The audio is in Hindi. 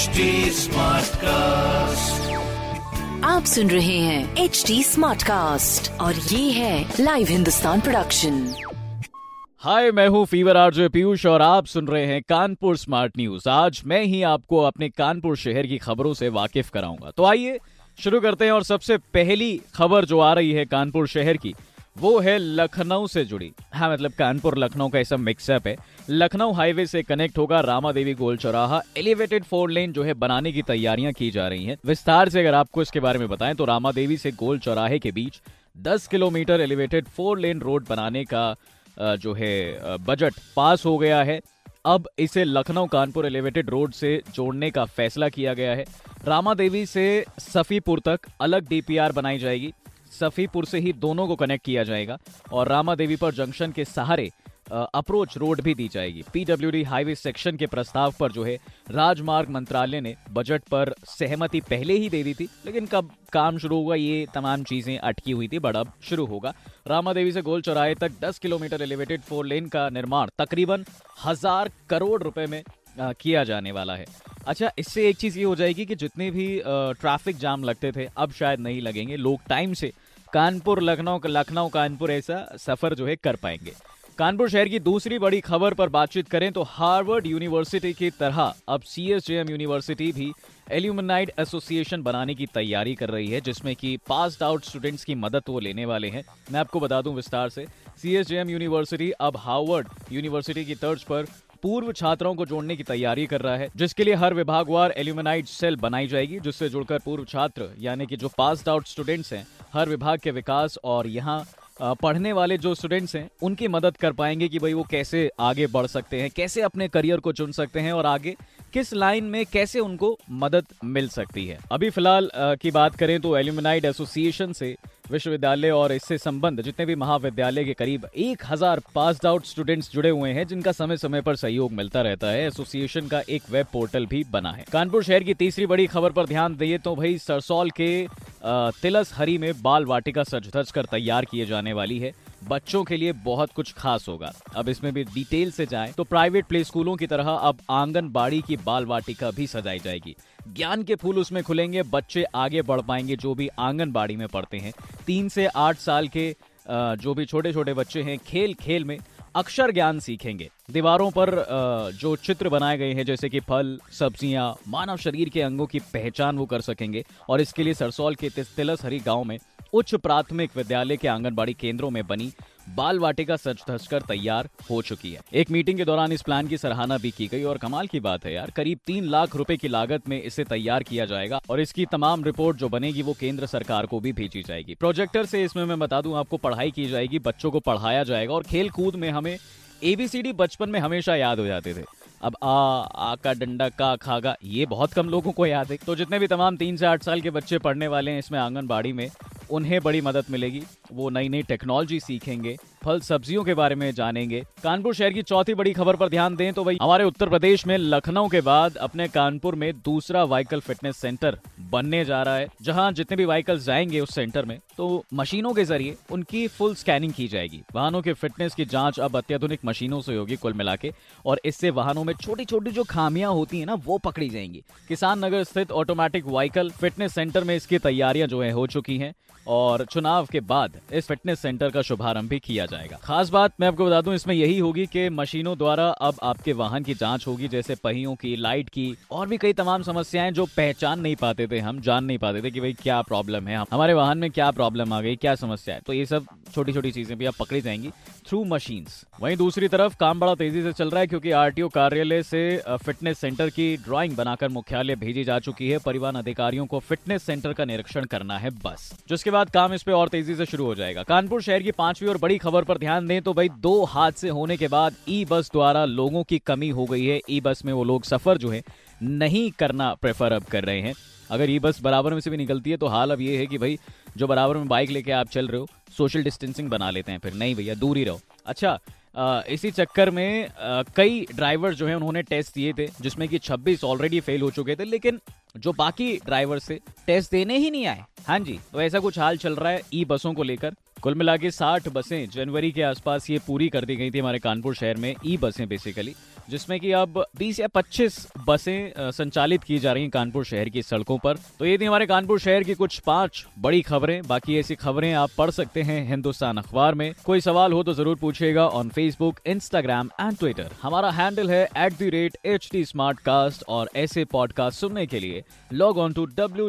HD कास्ट आप सुन रहे हैं एच डी स्मार्ट कास्ट और ये है लाइव हिंदुस्तान प्रोडक्शन हाय मैं हूँ फीवर आरजे पीयूष और आप सुन रहे हैं कानपुर स्मार्ट न्यूज़ आज मैं ही आपको अपने कानपुर शहर की खबरों से वाकिफ कराऊँगा। तो आइए शुरू करते हैं और सबसे पहली खबर जो आ रही है कानपुर शहर की वो है लखनऊ से जुड़ी। हाँ मतलब कानपुर लखनऊ का ऐसा मिक्सअप है। लखनऊ हाईवे से कनेक्ट होगा रामा देवी गोल चौराहा। एलिवेटेड फोर लेन जो है बनाने की तैयारियाँ की जा रही हैं। विस्तार से अगर आपको इसके बारे में बताएँ तो रामा देवी से गोल चौराहे के बीच 10 kilometre elevated four lane road बनाने का जो है बजट पास हो गया है। अब इसे लखनऊ कानपुर एलिवेटेड रोड से जोड़ने का फैसला किया गया है। रामा देवी से सफीपुर तक अलग डीपीआर बनाई जाएगी। सफीपुर से ही दोनों को कनेक्ट किया जाएगा और रामा देवी पर जंक्शन के सहारे अप्रोच रोड भी दी जाएगी। पीडब्ल्यूडी हाईवे सेक्शन के प्रस्ताव पर जो है राजमार्ग मंत्रालय ने बजट पर सहमति पहले ही दे दी थी लेकिन कब काम शुरू होगा ये तमाम चीज़ें अटकी हुई थी बट अब शुरू होगा। रामा देवी से गोल चौराहे तक 10 किलोमीटर एलिवेटेड फोर लेन का निर्माण तकरीबन हज़ार करोड़ रुपए में आ, किया जाने वाला है। अच्छा इससे एक चीज़ ये हो जाएगी कि जितने भी ट्रैफ़िक जाम लगते थे अब शायद नहीं लगेंगे। लोग टाइम से कानपुर, लखनऊ लखनऊ, कानपुर ऐसा सफ़र जो है कर पाएँगे। कानपुर शहर की दूसरी बड़ी खबर पर बातचीत करें तो हार्वर्ड यूनिवर्सिटी की तरह अब सी यूनिवर्सिटी भी एल्यूमनाइड एसोसिएशन बनाने की तैयारी कर रही है, जिसमें कि पास आउट स्टूडेंट्स की मदद वो लेने वाले हैं। मैं आपको बता दूँ विस्तार से सी यूनिवर्सिटी अब हार्वर्ड यूनिवर्सिटी की तर्ज पर पूर्व छात्रों को जोड़ने की तैयारी कर रहा है, जिसके लिए हर विभागवार एल्यूमिनाइड सेल बनाई जाएगी, जिससे जुड़कर पूर्व छात्र, यानी कि जो पास आउट स्टूडेंट्स हैं हर विभाग के विकास और यहाँ पढ़ने वाले जो स्टूडेंट्स हैं, उनकी मदद कर पाएँगे कि भाई वो कैसे आगे बढ़ सकते हैं, कैसे अपने करियर को चुन सकते हैं और आगे किस लाइन में कैसे उनको मदद मिल सकती है। अभी फ़िलहाल की बात करें तो एल्यूमिनाइड एसोसिएशन से विश्वविद्यालय और इससे संबंध जितने भी महाविद्यालय के करीब एक हज़ार पास आउट स्टूडेंट्स जुड़े हुए हैं, जिनका समय समय पर सहयोग मिलता रहता है। एसोसिएशन का एक वेब पोर्टल भी बना है। कानपुर शहर की तीसरी बड़ी खबर पर ध्यान दिए तो भाई सरसौल के तिलस हरी में बाल वाटिका सज धज कर तैयार किए जाने वाली है। बच्चों के लिए बहुत कुछ खास होगा। अब इसमें भी डिटेल से जाएँ तो प्राइवेट प्ले स्कूलों की तरह अब आंगनबाड़ी की बाल वाटिका भी सजाई जाएगी। ज्ञान के फूल उसमें खुलेंगे, बच्चे आगे बढ़ पाएँगे जो भी आंगनबाड़ी में पढ़ते हैं। तीन से आठ साल के जो भी छोटे छोटे बच्चे हैं खेल खेल में अक्षर ज्ञान सीखेंगे। दीवारों पर जो चित्र बनाए गए हैं, जैसे कि फल, सब्ज़ियाँ, मानव शरीर के अंगों की पहचान वो कर सकेंगे। और इसके लिए सरसौल के तिलसहरी गाँव में उच्च प्राथमिक विद्यालय के आंगनबाड़ी केंद्रों में बनी बाल वाटिका सच धस कर तैयार हो चुकी है। एक मीटिंग के दौरान इस प्लान की सराहना भी की गई और कमाल की बात है यार, करीब तीन लाख रुपए की लागत में इसे तैयार किया जाएगा और इसकी तमाम रिपोर्ट जो बनेगी वो केंद्र सरकार को भी भेजी जाएगी। प्रोजेक्टर से इसमें मैं बता दूँ, आपको पढ़ाई की जाएगी, बच्चों को पढ़ाया जाएगा और खेल कूद में हमें एबीसीडी बचपन में हमेशा याद हो जाते थे। अब आ आ का डंडा, का खागा, ये बहुत कम लोगों को याद है। तो जितने भी तमाम तीन से आठ साल के बच्चे पढ़ने वाले हैं इसमें आंगनबाड़ी में उन्हें बड़ी मदद मिलेगी। वो नई नई टेक्नोलॉजी सीखेंगे। फल सब्जियों के बारे में जानेंगे। कानपुर शहर की चौथी बड़ी खबर पर ध्यान दें तो भाई हमारे उत्तर प्रदेश में लखनऊ के बाद अपने कानपुर में दूसरा व्हीकल फिटनेस सेंटर बनने जा रहा है। जहाँ जितने भी व्हीकल्स जाएँगे उस सेंटर में तो मशीनों के ज़रिए उनकी फुल स्कैनिंग की जाएगी। वाहनों के फिटनेस की जाँच अब अत्याधुनिक मशीनों से होगी कुल मिला और इससे वाहनों में छोटी छोटी जो खामियाँ होती है ना, वो पकड़ी जाएँगी। किसान नगर स्थित ऑटोमेटिक व्हीकल फिटनेस सेंटर में इसकी तैयारियाँ जो है हो चुकी हैं, और चुनाव के बाद इस फिटनेस सेंटर का शुभारंभ भी किया जाएगा। खास बात मैं आपको बता दूँ, इसमें यही होगी कि मशीनों द्वारा अब आपके वाहन की जाँच होगी, जैसे पहियों की, लाइट की, और भी कई तमाम समस्याएँ जो पहचान नहीं पाते थे, हम जान नहीं पाते थे कि भाई क्या प्रॉब्लम है हमारे वाहन में क्या प्रॉब्लम आ गई, क्या समस्या है। तो ये सब छोटी छोटी चीज़ें भी आप पकड़ी जाएँगी। थ्रू मशीन वहीं दूसरी तरफ़ काम बड़ा तेज़ी से चल रहा है क्योंकि आरटीओ कार्यालय से फिटनेस सेंटर की ड्राइंग बनाकर मुख्यालय भेजी जा चुकी है। परिवहन अधिकारियों को फिटनेस सेंटर का निरीक्षण करना है बस। जिसके बाद काम इस पे और तेज़ी से शुरू हो जाएगा। कानपुर शहर की पांचवी और बड़ी खबर पर ध्यान दें तो भाई, दो हादसे होने के बाद ई बस द्वारा लोगों की कमी हो गई है। ई बस में वो लोग सफ़र जो है नहीं करना प्रेफर अब कर रहे हैं। अगर ई बस बराबर में से भी निकलती है तो हाल अब ये है कि भाई जो बराबर में बाइक लेके आप चल रहे हो सोशल डिस्टेंसिंग बना लेते हैं फिर। नहीं भैया दूर ही रहो। अच्छा आ, इसी चक्कर में आ, कई ड्राइवर जो हैं उन्होंने टेस्ट दिए थे जिसमें कि 26 ऑलरेडी फेल हो चुके थे लेकिन जो बाकी ड्राइवर से टेस्ट देने ही नहीं आए। हाँ जी तो ऐसा कुछ हाल चल रहा है ई बसों को लेकर। कुल मिला के साठ बसें जनवरी के आसपास ये पूरी कर दी गई थी हमारे कानपुर शहर में ई बसें बेसिकली जिसमें कि अब 20 या 25 बसें संचालित की जा रही हैं कानपुर शहर की सड़कों पर। तो ये थी हमारे कानपुर शहर की कुछ पाँच बड़ी खबरें। बाकी ऐसी खबरें आप पढ़ सकते हैं हिंदुस्तान अखबार में। कोई सवाल हो तो ज़रूर पूछेगा on Facebook Instagram and Twitter हमारा हैंडल है एट एच और ऐसे पॉडकास्ट सुनने के लिए लॉग ऑन टू डब्ल्यू